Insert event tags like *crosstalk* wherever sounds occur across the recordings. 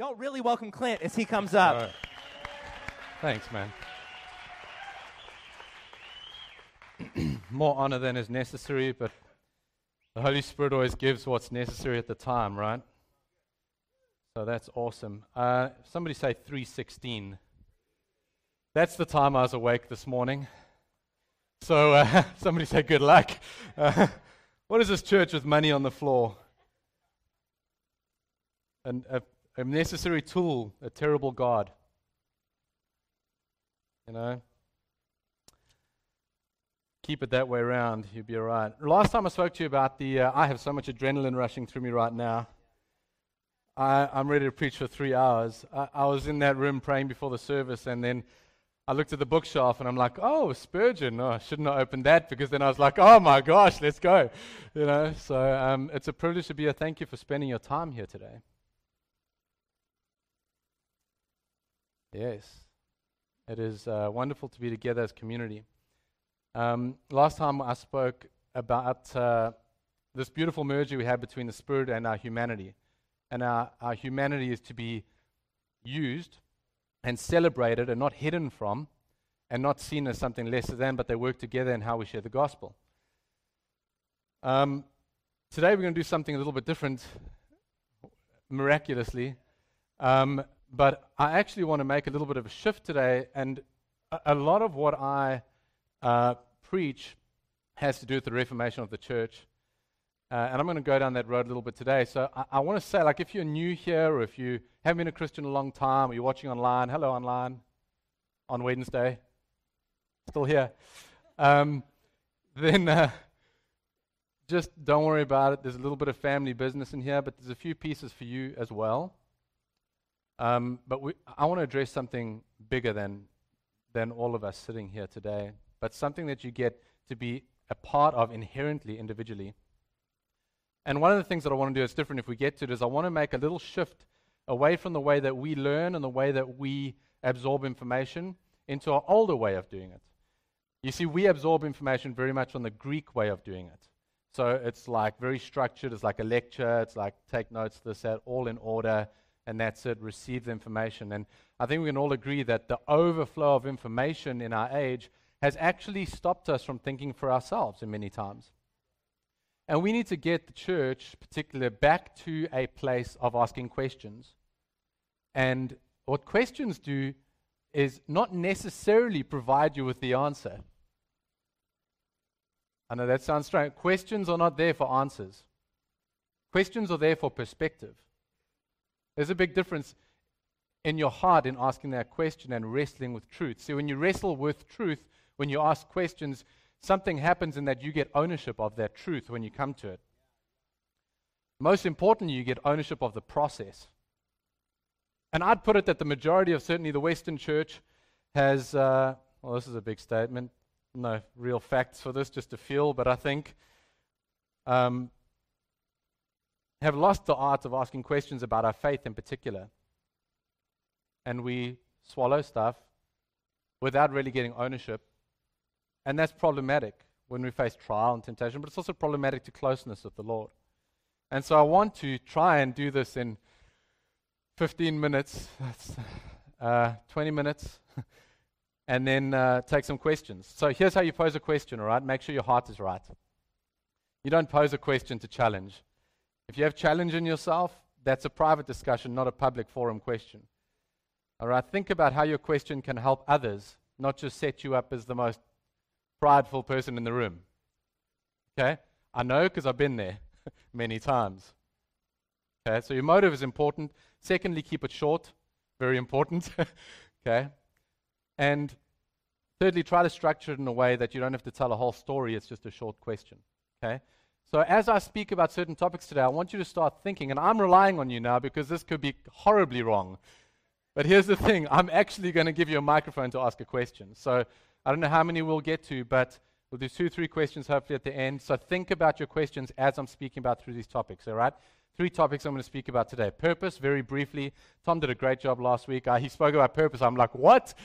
Y'all really welcome Clint as he comes up. Right. Thanks, man. *clears throat* More honor than is necessary, but the Holy Spirit always gives what's necessary at the time, right? So that's awesome. Uh, somebody say 316. That's the time I was awake this morning. So uh, *laughs* somebody say good luck. Uh, *laughs* what is this church with money on the floor? And a, necessary tool, a terrible God. You know? Keep it that way around, you'll be all right. Last time I spoke to you about the, uh, I have so much adrenaline rushing through me right now. I, am ready to preach for three hours. I, I was in that room praying before the service, and then I looked at the bookshelf and I'm like, oh, Spurgeon. Oh, I shouldn't have opened that because then I was like, oh my gosh, let's go. You know, so um, it's a privilege to be here. Thank you for spending your time here today. Yes, it is uh, wonderful to be together as community. Um, last time I spoke about uh, this beautiful merger we have between the Spirit and our humanity. And our, our humanity is to be used and celebrated and not hidden from and not seen as something lesser than, but they work together in how we share the gospel. Um, today we're going to do something a little bit different, miraculously. Um, but I actually want to make a little bit of a shift today, and a, a lot of what I uh, preach has to do with the reformation of the church. Uh, and I'm going to go down that road a little bit today. So I, I want to say, like, if you're new here or if you haven't been a Christian a long time or you're watching online, hello online on Wednesday, still here, um, then uh, just don't worry about it. There's a little bit of family business in here, but there's a few pieces for you as well. Um, but we, I want to address something bigger than, than all of us sitting here today, but something that you get to be a part of inherently, individually. And one of the things that I want to do is different if we get to it is I want to make a little shift away from the way that we learn and the way that we absorb information into our older way of doing it. You see, we absorb information very much on the Greek way of doing it. So it's like very structured, it's like a lecture, it's like take notes, this, that, all in order and that's it, receive the information. And I think we can all agree that the overflow of information in our age has actually stopped us from thinking for ourselves in many times. And we need to get the church, particularly, back to a place of asking questions. And what questions do is not necessarily provide you with the answer. I know that sounds strange. Questions are not there for answers, questions are there for perspective. There's a big difference in your heart in asking that question and wrestling with truth. See, when you wrestle with truth, when you ask questions, something happens in that you get ownership of that truth when you come to it. Most importantly, you get ownership of the process. And I'd put it that the majority of certainly the Western church has, uh, well, this is a big statement, no real facts for this, just a feel, but I think um, have lost the art of asking questions about our faith in particular. And we swallow stuff without really getting ownership. And that's problematic when we face trial and temptation, but it's also problematic to closeness with the Lord. And so I want to try and do this in 15 minutes, *laughs* uh, 20 minutes, *laughs* and then uh, take some questions. So here's how you pose a question, all right? Make sure your heart is right. You don't pose a question to challenge. If you have challenge in yourself, that's a private discussion, not a public forum question. All right, think about how your question can help others, not just set you up as the most prideful person in the room. Okay? I know because I've been there *laughs* many times. Okay, so your motive is important. Secondly, keep it short, very important. *laughs* okay? And thirdly, try to structure it in a way that you don't have to tell a whole story, it's just a short question. Okay? So, as I speak about certain topics today, I want you to start thinking, and I'm relying on you now because this could be horribly wrong. But here's the thing I'm actually going to give you a microphone to ask a question. So, I don't know how many we'll get to, but we'll do two, three questions hopefully at the end. So, think about your questions as I'm speaking about through these topics, all right? Three topics I'm going to speak about today. Purpose, very briefly. Tom did a great job last week. Uh, he spoke about purpose. I'm like, what? *laughs*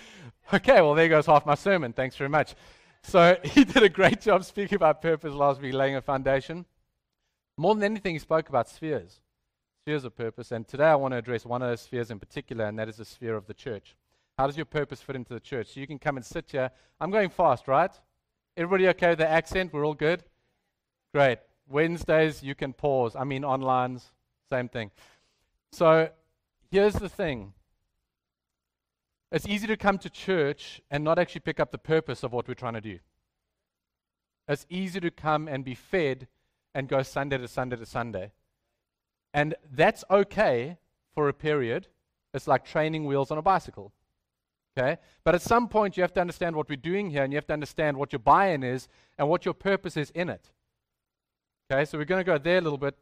Okay, well, there goes half my sermon. Thanks very much. So *laughs* he did a great job speaking about purpose last week, laying a foundation. More than anything, he spoke about spheres. spheres of purpose. And today I want to address one of those spheres in particular, and that is the sphere of the church. How does your purpose fit into the church? So you can come and sit here. I'm going fast, right? Everybody okay with the accent? We're all good? Great. Wednesdays, you can pause. I mean, onlines, same thing. So here's the thing it's easy to come to church and not actually pick up the purpose of what we're trying to do. It's easy to come and be fed and go Sunday to Sunday to Sunday. And that's okay for a period. It's like training wheels on a bicycle. Okay? But at some point, you have to understand what we're doing here, and you have to understand what your buy in is and what your purpose is in it. Okay? So we're going to go there a little bit.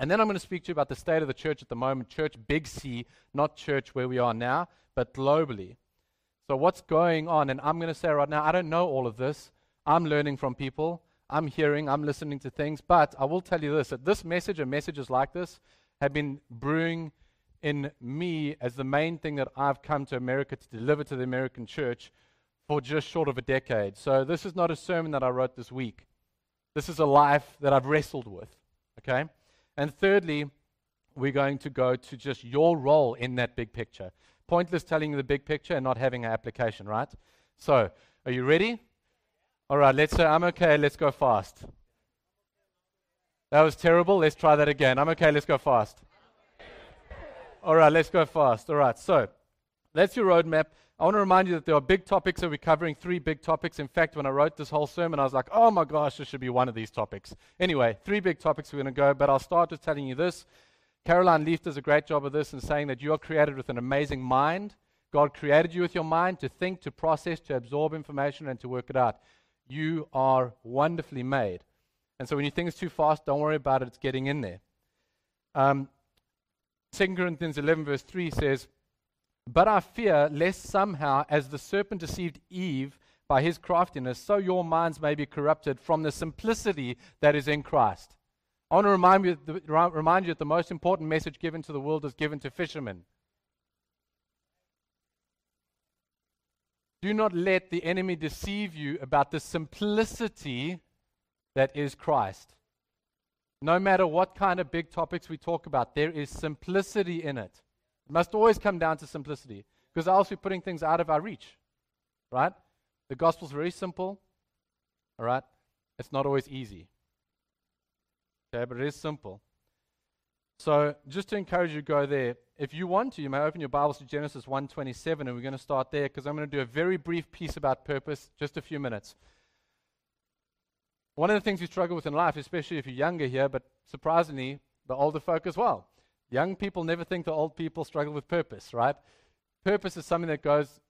And then I'm going to speak to you about the state of the church at the moment, church big C, not church where we are now, but globally. So, what's going on? And I'm going to say right now, I don't know all of this. I'm learning from people. I'm hearing, I'm listening to things. But I will tell you this that this message and messages like this have been brewing in me as the main thing that I've come to America to deliver to the American church for just short of a decade. So this is not a sermon that I wrote this week. This is a life that I've wrestled with. Okay? And thirdly, we're going to go to just your role in that big picture. Pointless telling you the big picture and not having an application, right? So, are you ready? All right, let's say I'm okay, let's go fast. That was terrible. Let's try that again. I'm okay, let's go fast. All right, let's go fast. All right, so that's your roadmap. I want to remind you that there are big topics that we're covering, three big topics. In fact, when I wrote this whole sermon, I was like, oh my gosh, this should be one of these topics. Anyway, three big topics we're going to go, but I'll start with telling you this. Caroline Leaf does a great job of this in saying that you are created with an amazing mind. God created you with your mind to think, to process, to absorb information, and to work it out. You are wonderfully made. And so when you think it's too fast, don't worry about it, it's getting in there. Um, 2 Corinthians 11, verse 3 says, But I fear lest somehow, as the serpent deceived Eve by his craftiness, so your minds may be corrupted from the simplicity that is in Christ. I want to remind you, remind you that the most important message given to the world is given to fishermen. Do not let the enemy deceive you about the simplicity that is Christ. No matter what kind of big topics we talk about, there is simplicity in it. It must always come down to simplicity because else we're putting things out of our reach. Right? The gospel's very simple. All right? It's not always easy. Okay, but it is simple. So just to encourage you to go there, if you want to, you may open your Bibles to Genesis 1:27, and we're going to start there because I'm going to do a very brief piece about purpose, just a few minutes. One of the things we struggle with in life, especially if you're younger here, but surprisingly, the older folk as well. Young people never think the old people struggle with purpose, right? Purpose is something that goes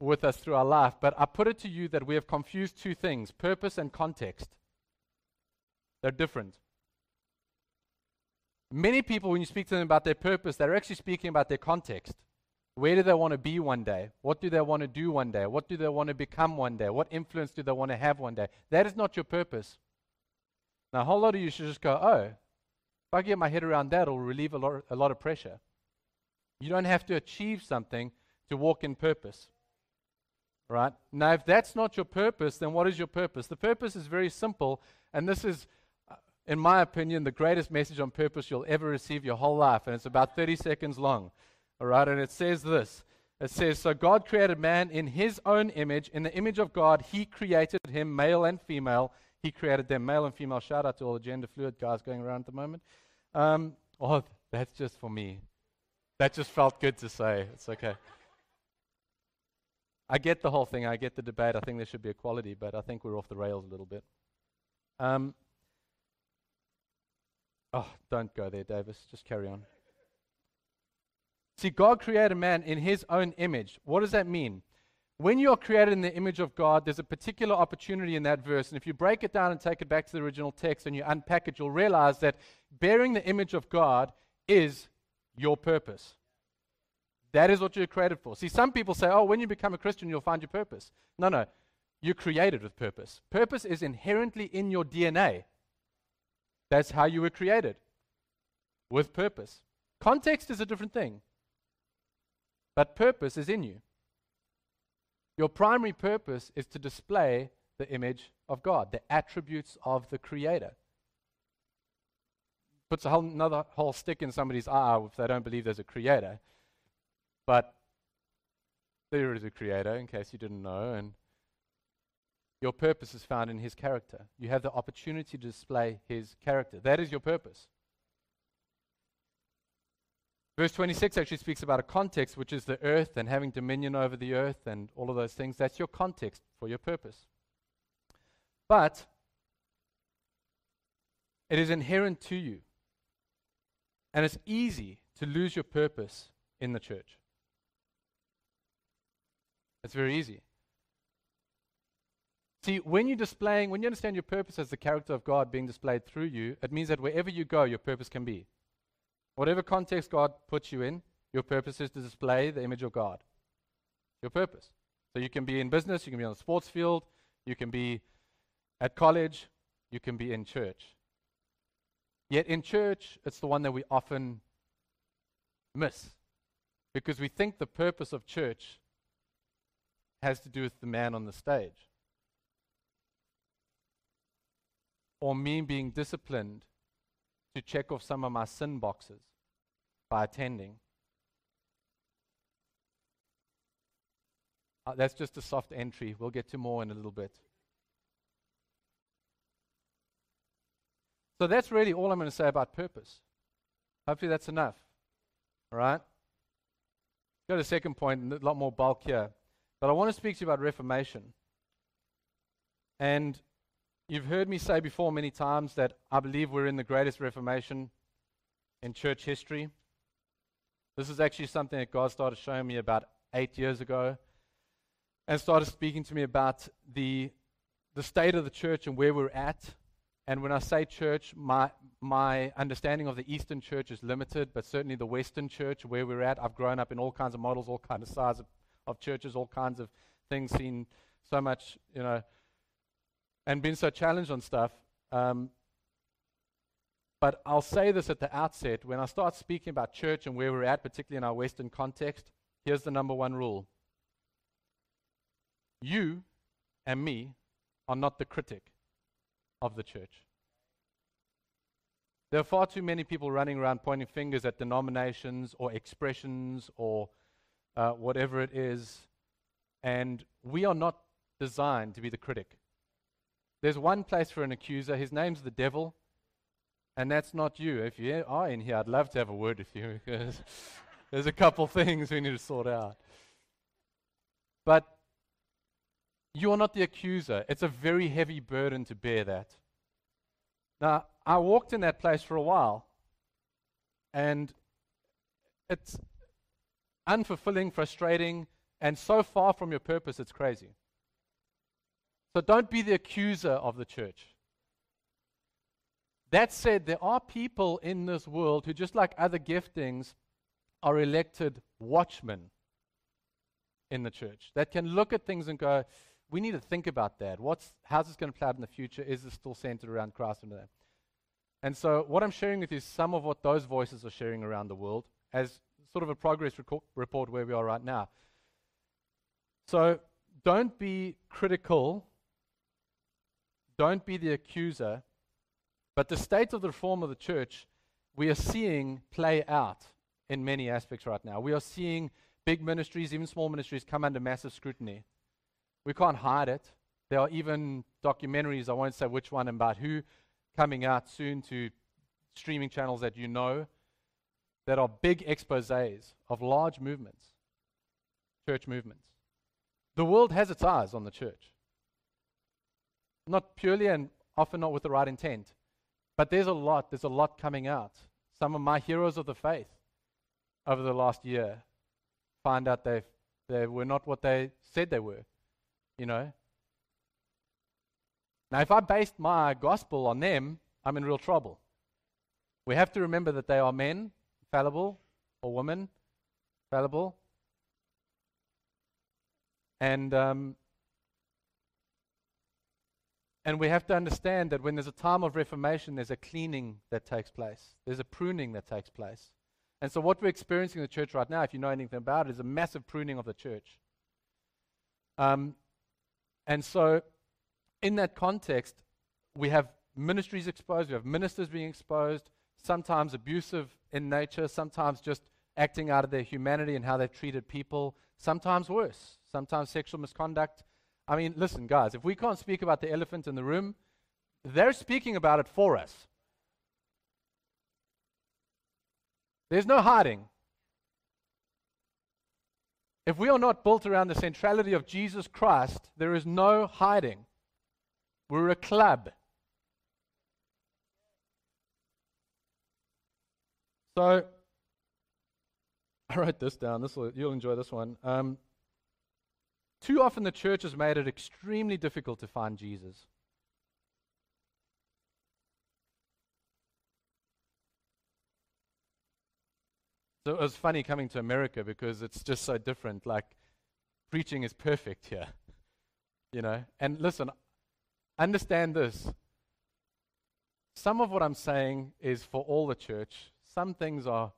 with us through our life. But I put it to you that we have confused two things purpose and context. They're different. Many people, when you speak to them about their purpose, they're actually speaking about their context. Where do they want to be one day? What do they want to do one day? What do they want to become one day? What influence do they want to have one day? That is not your purpose. Now, a whole lot of you should just go, oh, I get my head around that, it'll relieve a lot, a lot of pressure. You don't have to achieve something to walk in purpose. Right? Now, if that's not your purpose, then what is your purpose? The purpose is very simple, and this is uh, in my opinion, the greatest message on purpose you'll ever receive your whole life. And it's about 30 seconds long. All right. And it says this it says, So God created man in his own image. In the image of God, he created him, male and female. He created them, male and female. Shout out to all the gender fluid guys going around at the moment. Um, oh, that's just for me. That just felt good to say. It's okay. I get the whole thing. I get the debate. I think there should be equality, but I think we're off the rails a little bit. Um, Oh, don't go there, Davis. Just carry on. See, God created man in his own image. What does that mean? When you are created in the image of God, there's a particular opportunity in that verse. And if you break it down and take it back to the original text and you unpack it, you'll realize that bearing the image of God is your purpose. That is what you're created for. See, some people say, oh, when you become a Christian, you'll find your purpose. No, no. You're created with purpose. Purpose is inherently in your DNA. That's how you were created with purpose. Context is a different thing, but purpose is in you. Your primary purpose is to display the image of God, the attributes of the Creator. puts a whole, another whole stick in somebody's eye if they don't believe there's a creator. But there is a creator, in case you didn't know, and your purpose is found in his character. You have the opportunity to display his character. That is your purpose. Verse 26 actually speaks about a context, which is the earth and having dominion over the earth and all of those things. That's your context for your purpose. But it is inherent to you. And it's easy to lose your purpose in the church. It's very easy. See, when you're displaying, when you understand your purpose as the character of God being displayed through you, it means that wherever you go, your purpose can be. Whatever context God puts you in, your purpose is to display the image of God. Your purpose. So you can be in business, you can be on the sports field, you can be at college, you can be in church. Yet in church, it's the one that we often miss because we think the purpose of church has to do with the man on the stage. Or me being disciplined to check off some of my sin boxes by attending. Uh, that's just a soft entry. We'll get to more in a little bit. So that's really all I'm going to say about purpose. Hopefully that's enough. All right? Go to the second point, a lot more bulk here. But I want to speak to you about Reformation. And you've heard me say before many times that I believe we're in the greatest Reformation in church history. This is actually something that God started showing me about eight years ago and started speaking to me about the, the state of the church and where we're at and when I say church, my, my understanding of the Eastern church is limited, but certainly the Western church, where we're at, I've grown up in all kinds of models, all kinds of size of, of churches, all kinds of things, seen so much, you know, and been so challenged on stuff. Um, but I'll say this at the outset when I start speaking about church and where we're at, particularly in our Western context, here's the number one rule you and me are not the critic of the church. There are far too many people running around pointing fingers at denominations or expressions or uh, whatever it is, and we are not designed to be the critic. There's one place for an accuser, his name's the devil, and that's not you. If you are in here, I'd love to have a word with you *laughs* because there's a couple things we need to sort out. But you are not the accuser. It's a very heavy burden to bear that. Now, I walked in that place for a while, and it's unfulfilling, frustrating, and so far from your purpose, it's crazy. So don't be the accuser of the church. That said, there are people in this world who, just like other giftings, are elected watchmen in the church that can look at things and go, we need to think about that. What's, how's this going to play out in the future? Is this still centered around Christ and that? And so, what I'm sharing with you is some of what those voices are sharing around the world as sort of a progress report where we are right now. So, don't be critical, don't be the accuser, but the state of the reform of the church we are seeing play out in many aspects right now. We are seeing big ministries, even small ministries, come under massive scrutiny. We can't hide it. There are even documentaries, I won't say which one, and about who, coming out soon to streaming channels that you know, that are big exposes of large movements, church movements. The world has its eyes on the church. Not purely and often not with the right intent. But there's a lot, there's a lot coming out. Some of my heroes of the faith over the last year find out they they were not what they said they were. You know? Now, if I based my gospel on them, I'm in real trouble. We have to remember that they are men, fallible, or women, fallible. And, um, and we have to understand that when there's a time of reformation, there's a cleaning that takes place, there's a pruning that takes place. And so, what we're experiencing in the church right now, if you know anything about it, is a massive pruning of the church. Um, and so, in that context, we have ministries exposed, we have ministers being exposed, sometimes abusive in nature, sometimes just acting out of their humanity and how they've treated people, sometimes worse, sometimes sexual misconduct. I mean, listen, guys, if we can't speak about the elephant in the room, they're speaking about it for us. There's no hiding. If we are not built around the centrality of Jesus Christ, there is no hiding. We're a club. So, *laughs* I wrote this down. This will, you'll enjoy this one. Um, too often, the church has made it extremely difficult to find Jesus. So it was funny coming to America because it's just so different. Like, preaching is perfect here. *laughs* You know? And listen, understand this. Some of what I'm saying is for all the church, some things are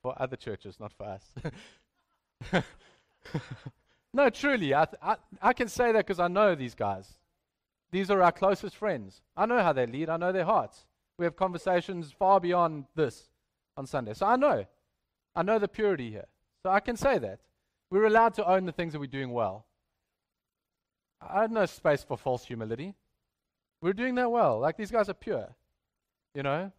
for other churches, not for us. *laughs* no, truly, I, I, I can say that because I know these guys. These are our closest friends. I know how they lead, I know their hearts. We have conversations far beyond this on Sunday. So I know. I know the purity here. So I can say that. We're allowed to own the things that we're doing well. I have no space for false humility. We're doing that well. Like these guys are pure. You know?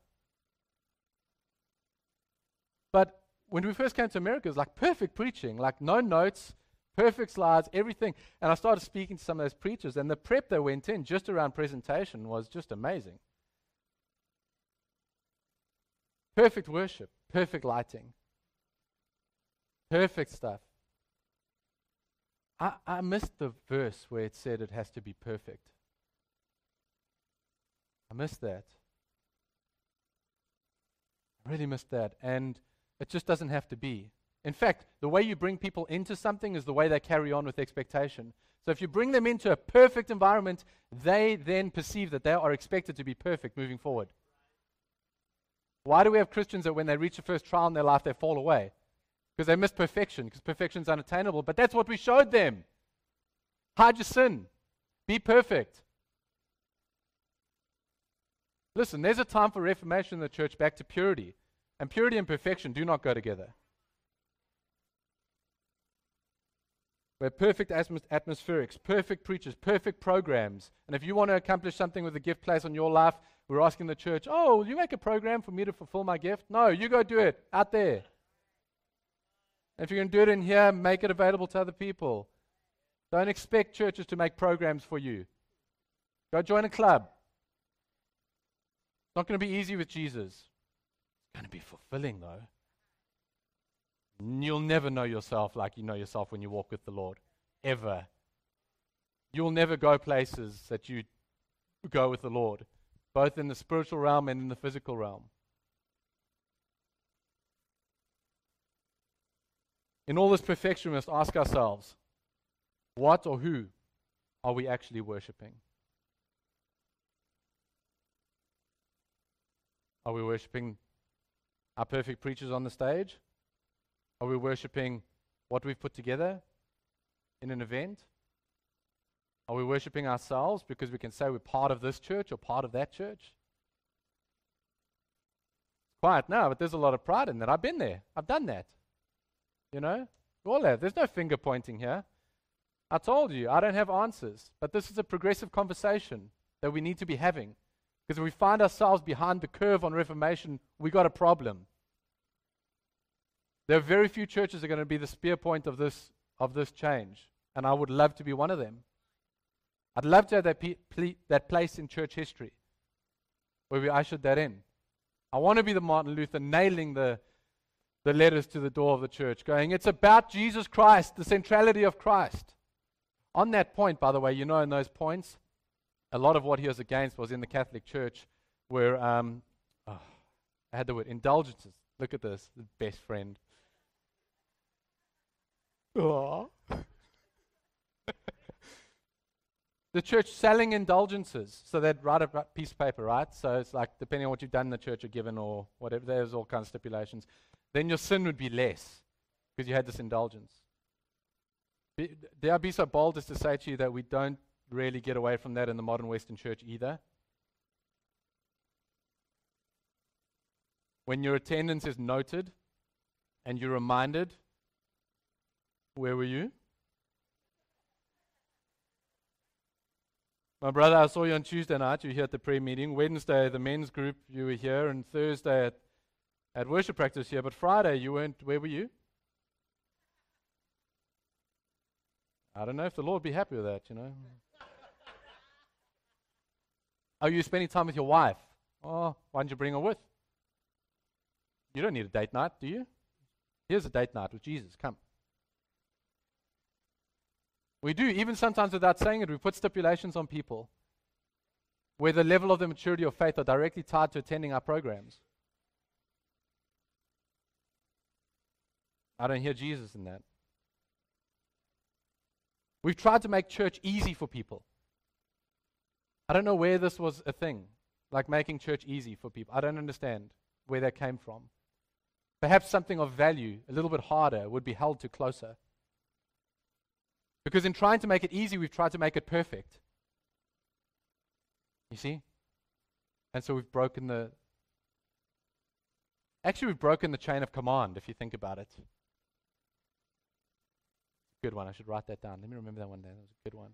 But when we first came to America, it was like perfect preaching, like no notes, perfect slides, everything. And I started speaking to some of those preachers, and the prep they went in just around presentation was just amazing. Perfect worship, perfect lighting, perfect stuff. I, I missed the verse where it said it has to be perfect. I missed that. I really missed that. And it just doesn't have to be. In fact, the way you bring people into something is the way they carry on with expectation. So if you bring them into a perfect environment, they then perceive that they are expected to be perfect moving forward. Why do we have Christians that when they reach the first trial in their life, they fall away? Because they miss perfection, because perfection is unattainable. But that's what we showed them. Hide your sin, be perfect. Listen, there's a time for reformation in the church back to purity. And purity and perfection do not go together. We're perfect atmospherics, perfect preachers, perfect programs. And if you want to accomplish something with the gift place on your life, we're asking the church, oh, will you make a program for me to fulfill my gift? No, you go do it out there. If you're going to do it in here, make it available to other people. Don't expect churches to make programs for you. Go join a club. It's not going to be easy with Jesus. It's going to be fulfilling, though. You'll never know yourself like you know yourself when you walk with the Lord. Ever. You'll never go places that you go with the Lord, both in the spiritual realm and in the physical realm. In all this perfection, we must ask ourselves what or who are we actually worshipping? Are we worshipping our perfect preachers on the stage? Are we worshipping what we've put together in an event? Are we worshipping ourselves because we can say we're part of this church or part of that church? It's quiet now, but there's a lot of pride in that. I've been there, I've done that. You know, we all have. There's no finger pointing here. I told you, I don't have answers, but this is a progressive conversation that we need to be having. Because if we find ourselves behind the curve on Reformation, we got a problem. There are very few churches that are going to be the spear point of this, of this change, and I would love to be one of them. I'd love to have that, ple- that place in church history where we ushered that in. I want to be the Martin Luther nailing the, the letters to the door of the church, going, It's about Jesus Christ, the centrality of Christ. On that point, by the way, you know, in those points, a lot of what he was against was in the Catholic Church, where um, oh, I had the word indulgences. Look at this, best friend. The church selling indulgences. So they'd write a piece of paper, right? So it's like depending on what you've done the church are given or whatever, there's all kinds of stipulations. Then your sin would be less because you had this indulgence. Be, dare I be so bold as to say to you that we don't really get away from that in the modern Western church either? when your attendance is noted and you're reminded, where were you? My brother, I saw you on Tuesday night. You were here at the prayer meeting. Wednesday, the men's group, you were here. And Thursday at, at worship practice here. But Friday, you weren't. Where were you? I don't know if the Lord would be happy with that, you know. Are you spending time with your wife? Oh, why didn't you bring her with? You don't need a date night, do you? Here's a date night with Jesus. Come. We do, even sometimes without saying it, we put stipulations on people where the level of the maturity of faith are directly tied to attending our programs. I don't hear Jesus in that. We've tried to make church easy for people. I don't know where this was a thing, like making church easy for people. I don't understand where that came from. Perhaps something of value, a little bit harder, would be held to closer. Because in trying to make it easy, we've tried to make it perfect. You see? And so we've broken the. Actually, we've broken the chain of command, if you think about it. Good one. I should write that down. Let me remember that one day. That was a good one.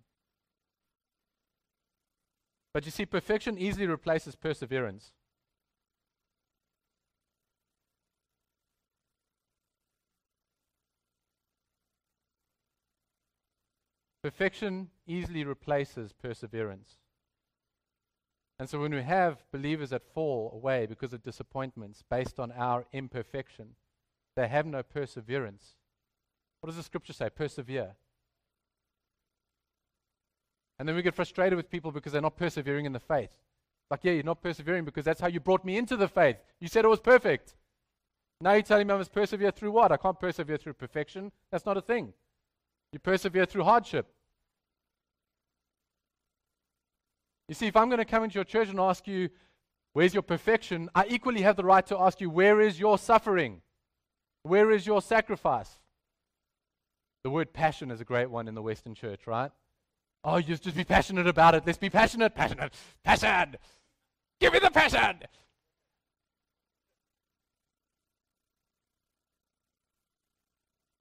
But you see, perfection easily replaces perseverance. Perfection easily replaces perseverance. And so when we have believers that fall away because of disappointments based on our imperfection, they have no perseverance. What does the scripture say? Persevere. And then we get frustrated with people because they're not persevering in the faith. Like, yeah, you're not persevering because that's how you brought me into the faith. You said it was perfect. Now you're telling me I must persevere through what? I can't persevere through perfection. That's not a thing. You persevere through hardship. You see, if I'm going to come into your church and ask you, where's your perfection? I equally have the right to ask you, where is your suffering? Where is your sacrifice? The word passion is a great one in the Western church, right? Oh, you just be passionate about it. Let's be passionate, passionate, passion. Give me the passion.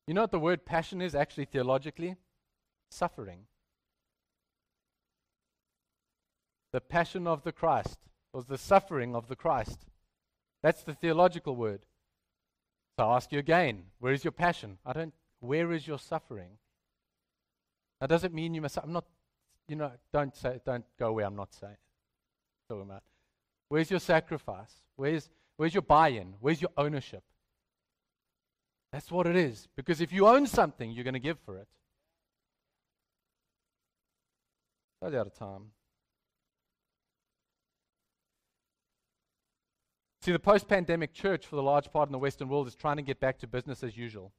You know what the word passion is actually theologically? Suffering. The passion of the Christ was the suffering of the Christ. That's the theological word. So I ask you again, where is your passion? I don't, where is your suffering? Now, does it mean you must, I'm not, you know, don't say, don't go where I'm not saying, talking about. Where's your sacrifice? Where's, where's your buy in? Where's your ownership? That's what it is. Because if you own something, you're going to give for it. Totally out of time. See, the post pandemic church for the large part in the Western world is trying to get back to business as usual.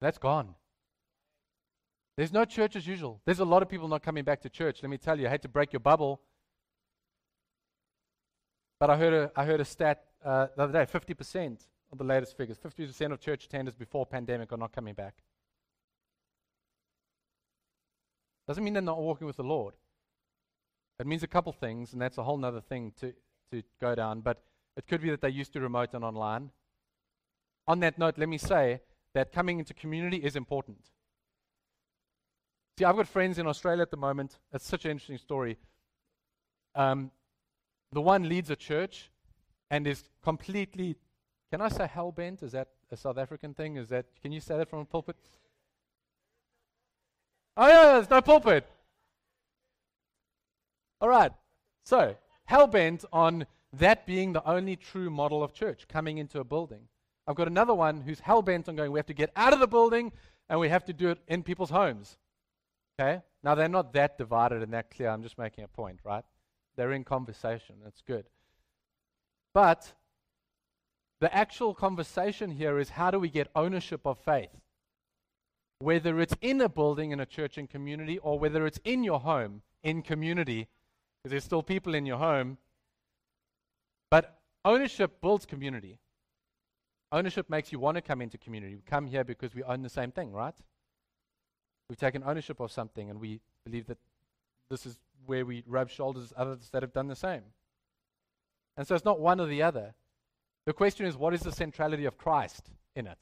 That's gone. There's no church as usual. There's a lot of people not coming back to church. Let me tell you, I hate to break your bubble. But I heard a, I heard a stat uh, the other day 50% the latest figures, 50% of church attenders before pandemic are not coming back. Doesn't mean they're not walking with the Lord. It means a couple things, and that's a whole other thing to, to go down. But it could be that they used to remote and online. On that note, let me say that coming into community is important. See, I've got friends in Australia at the moment. It's such an interesting story. Um, the one leads a church and is completely, can I say hell bent? Is that a South African thing? Is that, can you say that from a pulpit? Oh, yeah, there's no pulpit. All right. So, hell bent on that being the only true model of church, coming into a building. I've got another one who's hell bent on going, we have to get out of the building and we have to do it in people's homes. Okay? Now, they're not that divided and that clear. I'm just making a point, right? They're in conversation. That's good. But the actual conversation here is how do we get ownership of faith? Whether it's in a building, in a church, in community, or whether it's in your home, in community, because there's still people in your home. But ownership builds community. Ownership makes you want to come into community. We come here because we own the same thing, right? We've taken ownership of something and we believe that this is where we rub shoulders with others that have done the same. And so it's not one or the other. The question is, what is the centrality of Christ in it?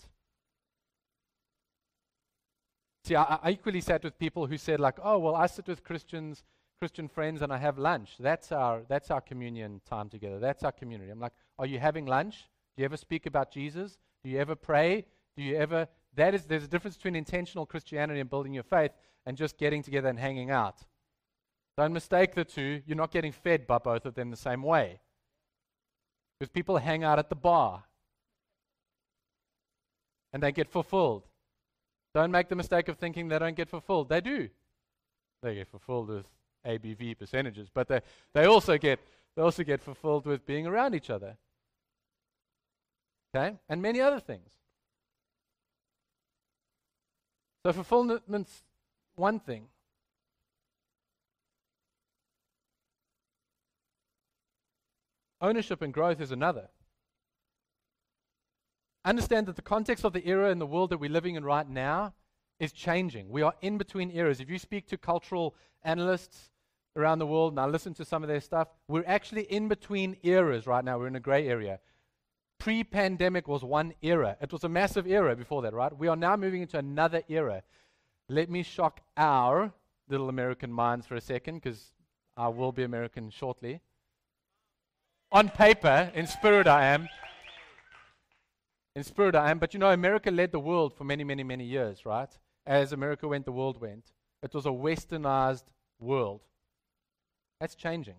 See, I, I equally sat with people who said, like, oh, well, I sit with Christians, Christian friends, and I have lunch. That's our, that's our communion time together. That's our community. I'm like, are you having lunch? Do you ever speak about Jesus? Do you ever pray? Do you ever. That is, there's a difference between intentional Christianity and building your faith and just getting together and hanging out. Don't mistake the two. You're not getting fed by both of them the same way. Because people hang out at the bar and they get fulfilled. Don't make the mistake of thinking they don't get fulfilled. They do. They get fulfilled with ABV percentages, but they, they also get they also get fulfilled with being around each other. Okay? And many other things. So fulfillment's one thing. Ownership and growth is another. Understand that the context of the era and the world that we're living in right now is changing. We are in between eras. If you speak to cultural analysts around the world and I listen to some of their stuff, we're actually in between eras right now. We're in a gray area. Pre pandemic was one era, it was a massive era before that, right? We are now moving into another era. Let me shock our little American minds for a second because I will be American shortly. On paper, in spirit, I am. In spirit, I am. But you know, America led the world for many, many, many years, right? As America went, the world went. It was a westernized world. That's changing.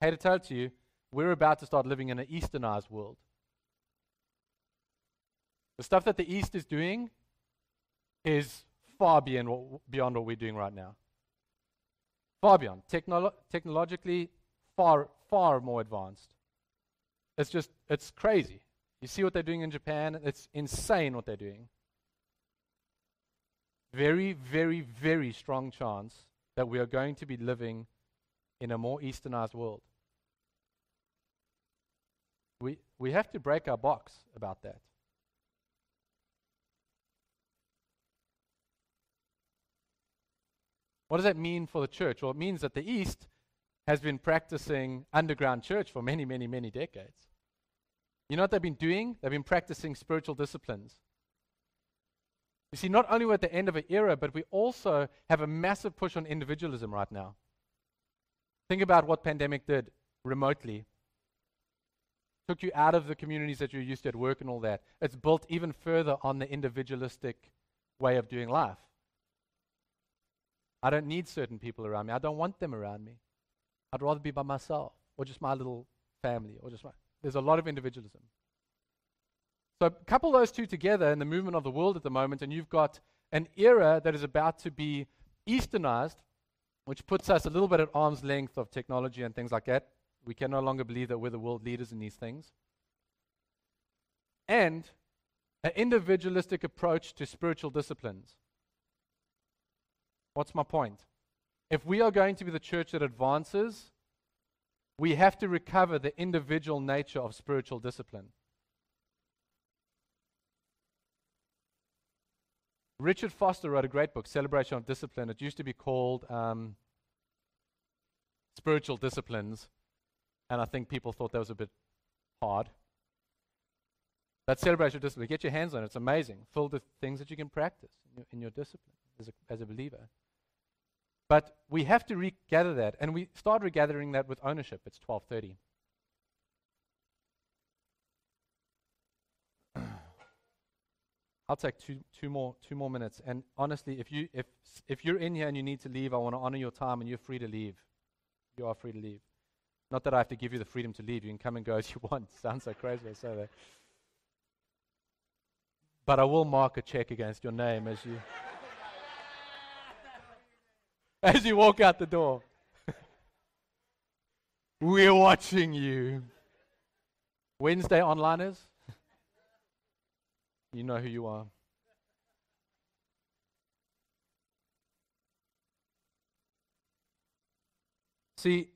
I hate to tell it to you, we're about to start living in an easternized world. The stuff that the East is doing is far beyond what, beyond what we're doing right now. Far beyond. Technolo- technologically, far, far more advanced. It's just, it's crazy. You see what they're doing in Japan? It's insane what they're doing. Very, very, very strong chance that we are going to be living in a more easternized world. We, we have to break our box about that. What does that mean for the church? Well, it means that the East has been practicing underground church for many, many, many decades. You know what they've been doing? They've been practicing spiritual disciplines. You see, not only we're at the end of an era, but we also have a massive push on individualism right now. Think about what pandemic did remotely. Took you out of the communities that you're used to at work and all that. It's built even further on the individualistic way of doing life. I don't need certain people around me. I don't want them around me. I'd rather be by myself or just my little family or just my. There's a lot of individualism. So couple those two together in the movement of the world at the moment, and you've got an era that is about to be easternized, which puts us a little bit at arm's length of technology and things like that. We can no longer believe that we're the world leaders in these things. And an individualistic approach to spiritual disciplines. What's my point? If we are going to be the church that advances, we have to recover the individual nature of spiritual discipline. Richard Foster wrote a great book, Celebration of Discipline. It used to be called um, Spiritual Disciplines, and I think people thought that was a bit hard. That celebration of discipline, get your hands on it. It's amazing, filled with things that you can practice in your, in your discipline as a, as a believer. But we have to regather that, and we start regathering that with ownership. It's 12:30. I'll take two, two more two more minutes. And honestly, if you if if you're in here and you need to leave, I want to honor your time, and you're free to leave. You are free to leave. Not that I have to give you the freedom to leave. You can come and go *laughs* as you want. Sounds so crazy I say that. But I will mark a check against your name as you *laughs* as you walk out the door. *laughs* We're watching you. Wednesday onliners, you know who you are. See,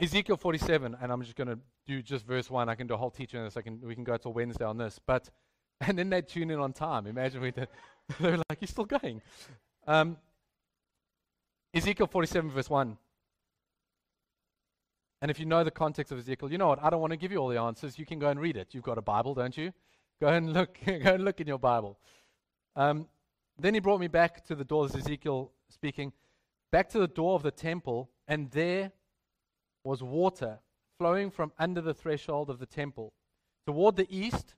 Ezekiel 47, and I'm just going to do just verse 1. I can do a whole teaching on this. I can, we can go till Wednesday on this. But, *laughs* and then they tune in on time. Imagine we did. *laughs* They're like, you're still going. Um, Ezekiel 47, verse 1. And if you know the context of Ezekiel, you know what? I don't want to give you all the answers. You can go and read it. You've got a Bible, don't you? Go and *laughs* look. go and look in your Bible. Um, then he brought me back to the door. This is Ezekiel speaking. Back to the door of the temple, and there was water flowing from under the threshold of the temple. Toward the east,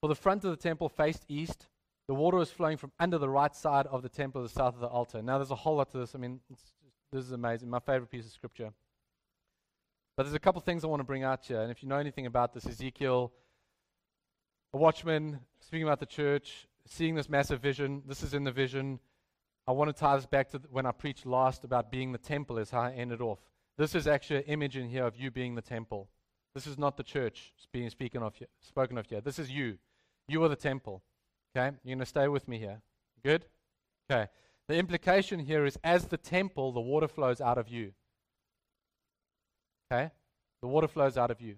for the front of the temple faced east, the water was flowing from under the right side of the temple, the south of the altar. Now, there's a whole lot to this. I mean, this is amazing. My favorite piece of scripture. But there's a couple things I want to bring out here. And if you know anything about this, Ezekiel, a watchman, speaking about the church, seeing this massive vision, this is in the vision. I want to tie this back to when I preached last about being the temple, is how I ended off. This is actually an image in here of you being the temple. This is not the church being speaking of here, spoken of here. This is you. You are the temple. Okay? You're going to stay with me here. Good? Okay. The implication here is as the temple, the water flows out of you. Okay? The water flows out of you.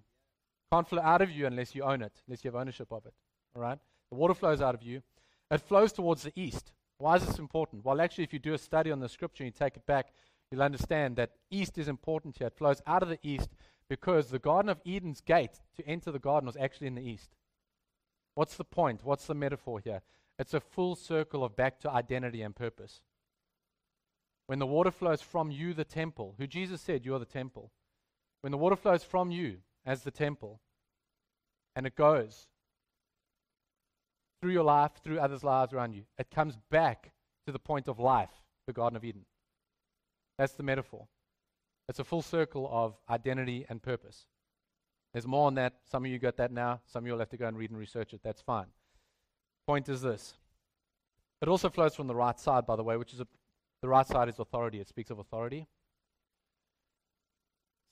Can't flow out of you unless you own it, unless you have ownership of it. All right? The water flows out of you. It flows towards the east. Why is this important? Well, actually, if you do a study on the scripture and you take it back, you'll understand that east is important here. It flows out of the east because the Garden of Eden's gate to enter the garden was actually in the east. What's the point? What's the metaphor here? It's a full circle of back to identity and purpose. When the water flows from you, the temple, who Jesus said, You are the temple. When the water flows from you as the temple, and it goes through your life, through others' lives around you, it comes back to the point of life, the Garden of Eden. That's the metaphor. It's a full circle of identity and purpose. There's more on that. Some of you got that now. Some of you will have to go and read and research it. That's fine. Point is this. It also flows from the right side, by the way, which is a, the right side is authority. It speaks of authority.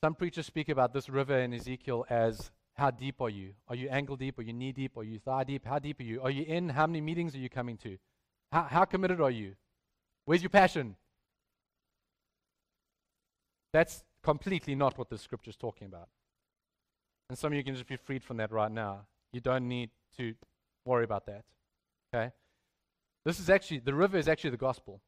Some preachers speak about this river in Ezekiel as how deep are you? Are you ankle deep? Are you knee deep? Are you thigh deep? How deep are you? Are you in? How many meetings are you coming to? How, how committed are you? Where's your passion? That's completely not what the scripture is talking about. And some of you can just be freed from that right now. You don't need to worry about that. Okay? This is actually, the river is actually the gospel.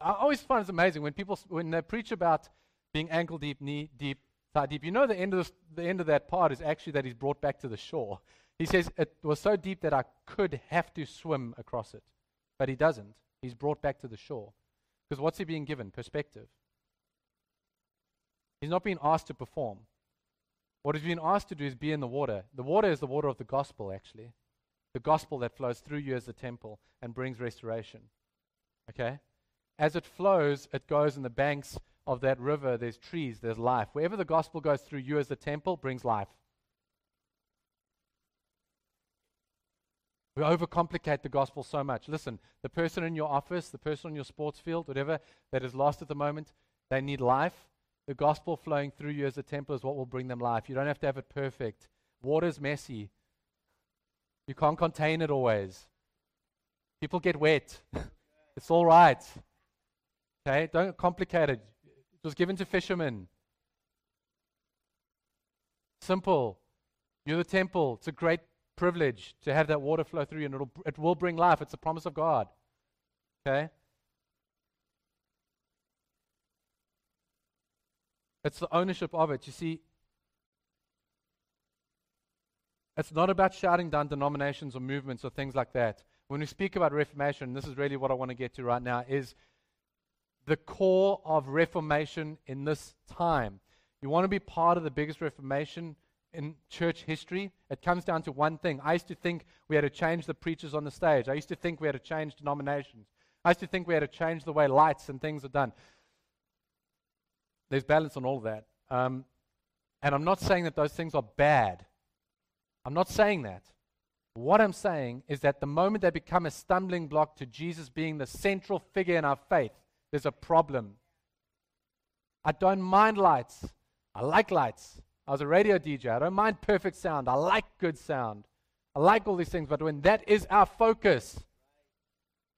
I always find it amazing when people, when they preach about being ankle deep, knee deep, thigh deep, you know the end of, this, the end of that part is actually that he's brought back to the shore. He says, It was so deep that I could have to swim across it. But he doesn't. He's brought back to the shore. Because what's he being given? Perspective. He's not being asked to perform. What he's been asked to do is be in the water. The water is the water of the gospel, actually. The gospel that flows through you as the temple and brings restoration. Okay? As it flows, it goes in the banks of that river. There's trees, there's life. Wherever the gospel goes through you as the temple, brings life. We overcomplicate the gospel so much. Listen, the person in your office, the person on your sports field, whatever, that is lost at the moment, they need life. The gospel flowing through you as a temple is what will bring them life. You don't have to have it perfect. Water's messy. You can't contain it always. People get wet. *laughs* it's all right. Okay? Don't complicate it. It was given to fishermen. Simple. You're the temple. It's a great privilege to have that water flow through you, and it'll, it will bring life. It's a promise of God. Okay? It's the ownership of it. You see, it's not about shouting down denominations or movements or things like that. When we speak about Reformation, this is really what I want to get to right now, is the core of Reformation in this time. You want to be part of the biggest Reformation in church history, it comes down to one thing. I used to think we had to change the preachers on the stage. I used to think we had to change denominations. I used to think we had to change the way lights and things are done there's balance on all of that. Um, and I'm not saying that those things are bad. I'm not saying that. What I'm saying is that the moment they become a stumbling block to Jesus being the central figure in our faith, there's a problem. I don't mind lights. I like lights. I was a radio DJ. I don't mind perfect sound. I like good sound. I like all these things. But when that is our focus,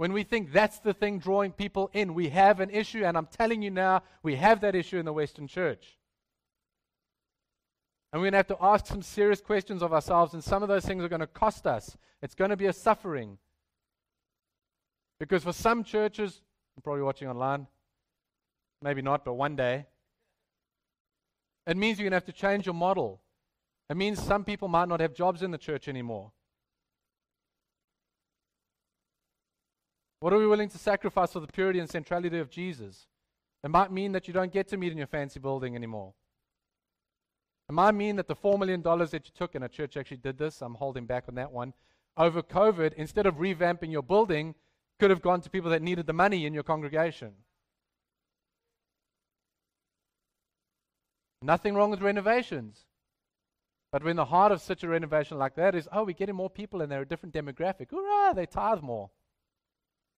when we think that's the thing drawing people in, we have an issue, and I'm telling you now, we have that issue in the Western church. And we're going to have to ask some serious questions of ourselves, and some of those things are going to cost us. It's going to be a suffering. Because for some churches, I'm probably watching online, maybe not, but one day, It means you're going to have to change your model. It means some people might not have jobs in the church anymore. What are we willing to sacrifice for the purity and centrality of Jesus? It might mean that you don't get to meet in your fancy building anymore. It might mean that the $4 million that you took, and a church actually did this, I'm holding back on that one, over COVID, instead of revamping your building, could have gone to people that needed the money in your congregation. Nothing wrong with renovations. But when the heart of such a renovation like that is, oh, we're getting more people and they're a different demographic, hurrah, they tithe more.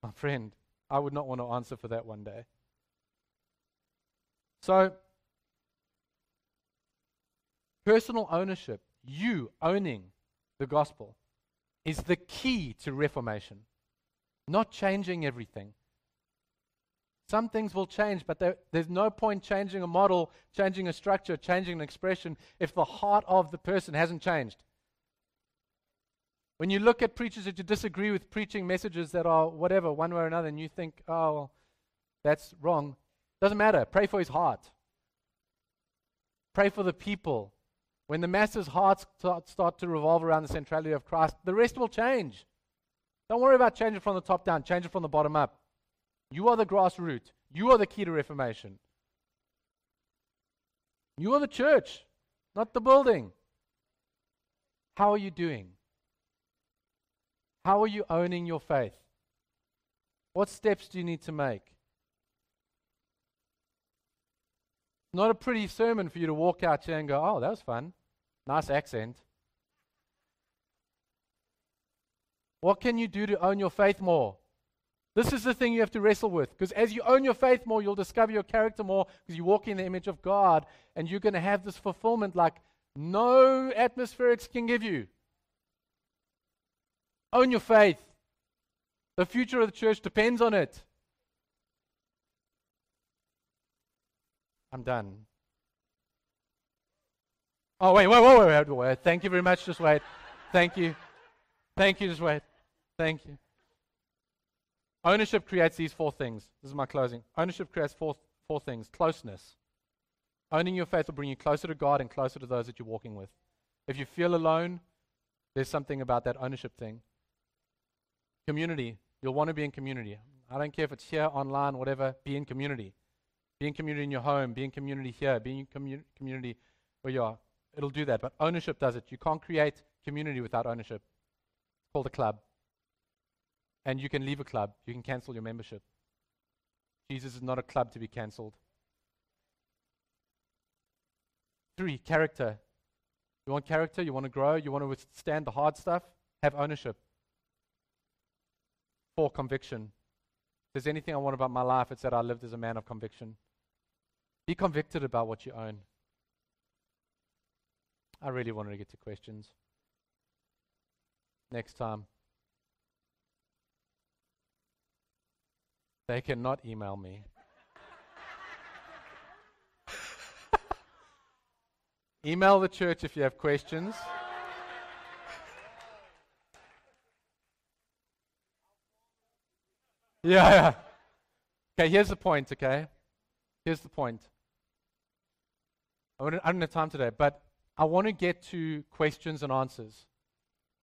My friend, I would not want to answer for that one day. So, personal ownership, you owning the gospel, is the key to reformation, not changing everything. Some things will change, but there, there's no point changing a model, changing a structure, changing an expression if the heart of the person hasn't changed. When you look at preachers that you disagree with preaching messages that are whatever, one way or another, and you think, oh, well, that's wrong, doesn't matter. Pray for his heart. Pray for the people. When the masses' hearts start to revolve around the centrality of Christ, the rest will change. Don't worry about changing from the top down, change it from the bottom up. You are the grassroots. You are the key to reformation. You are the church, not the building. How are you doing? How are you owning your faith? What steps do you need to make? Not a pretty sermon for you to walk out here and go, oh, that was fun. Nice accent. What can you do to own your faith more? This is the thing you have to wrestle with. Because as you own your faith more, you'll discover your character more because you walk in the image of God and you're going to have this fulfillment like no atmospherics can give you. Own your faith. The future of the church depends on it. I'm done. Oh, wait, wait, wait, wait, wait. Thank you very much. Just wait. Thank you. Thank you. Just wait. Thank you. Ownership creates these four things. This is my closing. Ownership creates four, four things closeness. Owning your faith will bring you closer to God and closer to those that you're walking with. If you feel alone, there's something about that ownership thing. Community. You'll want to be in community. I don't care if it's here, online, whatever, be in community. Be in community in your home, be in community here, be in commu- community where you are. It'll do that. But ownership does it. You can't create community without ownership. It's called a club. And you can leave a club, you can cancel your membership. Jesus is not a club to be cancelled. Three, character. You want character, you want to grow, you want to withstand the hard stuff, have ownership. Four, conviction. If there's anything I want about my life, it's that I lived as a man of conviction. Be convicted about what you own. I really wanted to get to questions. Next time. They cannot email me. *laughs* email the church if you have questions. Yeah, *laughs* yeah. Okay, here's the point, okay? Here's the point. I don't have time today, but I want to get to questions and answers.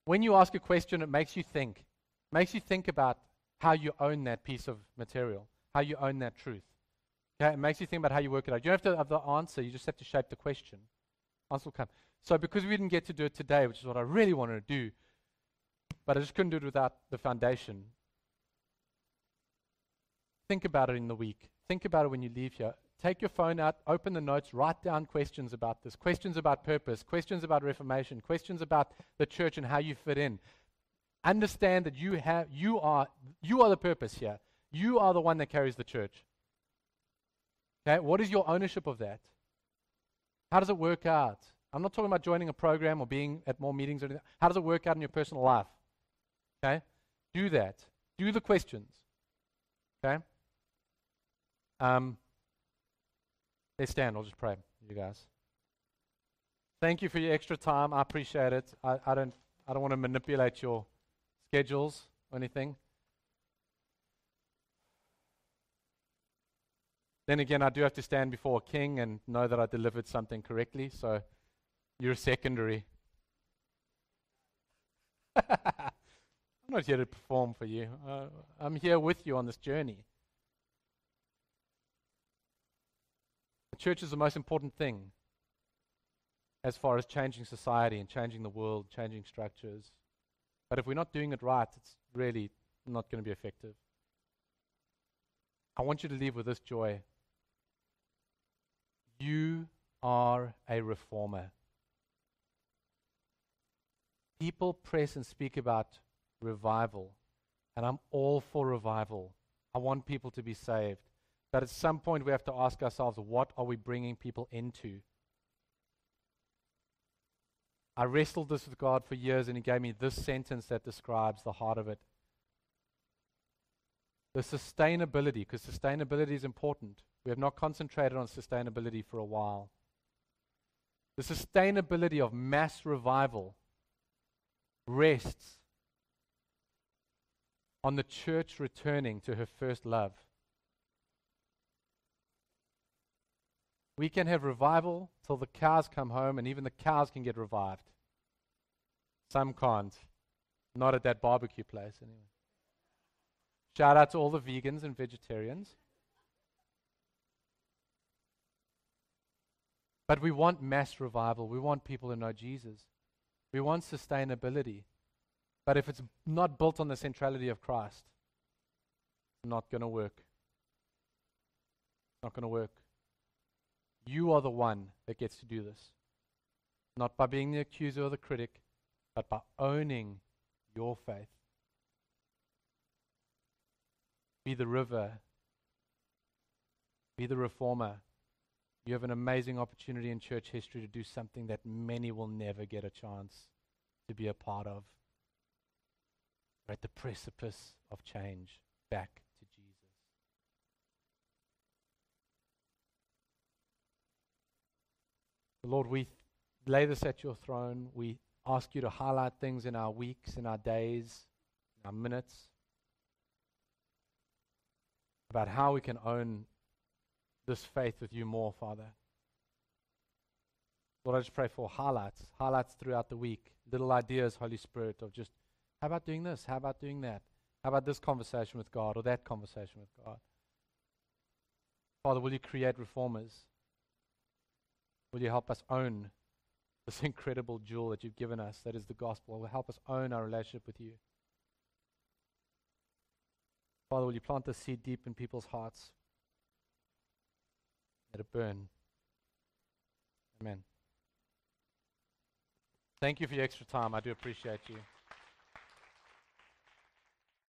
When you ask a question, it makes you think. It makes you think about how you own that piece of material, how you own that truth. Okay? It makes you think about how you work it out. You don't have to have the answer, you just have to shape the question. Answer will come. So, because we didn't get to do it today, which is what I really wanted to do, but I just couldn't do it without the foundation. Think about it in the week. Think about it when you leave here. Take your phone out, open the notes, write down questions about this, questions about purpose, questions about reformation, questions about the church and how you fit in. Understand that you have you are you are the purpose here. You are the one that carries the church. Okay? What is your ownership of that? How does it work out? I'm not talking about joining a program or being at more meetings or anything. How does it work out in your personal life? Okay? Do that. Do the questions. Okay? Um, let's stand. I'll just pray, you guys. Thank you for your extra time. I appreciate it. I, I don't I don't want to manipulate your schedules or anything. Then again, I do have to stand before a king and know that I delivered something correctly, so you're secondary. *laughs* I'm not here to perform for you. Uh, I'm here with you on this journey. Church is the most important thing as far as changing society and changing the world, changing structures. But if we're not doing it right, it's really not going to be effective. I want you to leave with this joy. You are a reformer. People press and speak about revival, and I'm all for revival. I want people to be saved. But at some point, we have to ask ourselves what are we bringing people into? I wrestled this with God for years, and He gave me this sentence that describes the heart of it. The sustainability, because sustainability is important. We have not concentrated on sustainability for a while. The sustainability of mass revival rests on the church returning to her first love. We can have revival till the cows come home, and even the cows can get revived. Some can't. Not at that barbecue place, anyway. Shout out to all the vegans and vegetarians. But we want mass revival. We want people to know Jesus. We want sustainability. But if it's not built on the centrality of Christ, it's not going to work. It's not going to work. You are the one that gets to do this. Not by being the accuser or the critic, but by owning your faith. Be the river. Be the reformer. You have an amazing opportunity in church history to do something that many will never get a chance to be a part of. We're at the precipice of change back Lord, we lay this at your throne. We ask you to highlight things in our weeks, in our days, in our minutes about how we can own this faith with you more, Father. Lord, I just pray for highlights, highlights throughout the week, little ideas, Holy Spirit, of just how about doing this? How about doing that? How about this conversation with God or that conversation with God? Father, will you create reformers? Will you help us own *laughs* this incredible jewel that you've given us that is the gospel? Will help us own our relationship with you? Father, will you plant the seed deep in people's hearts? Let it burn. Amen. Thank you for your extra time. I do appreciate you.